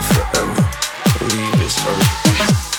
forever. Leave this earth.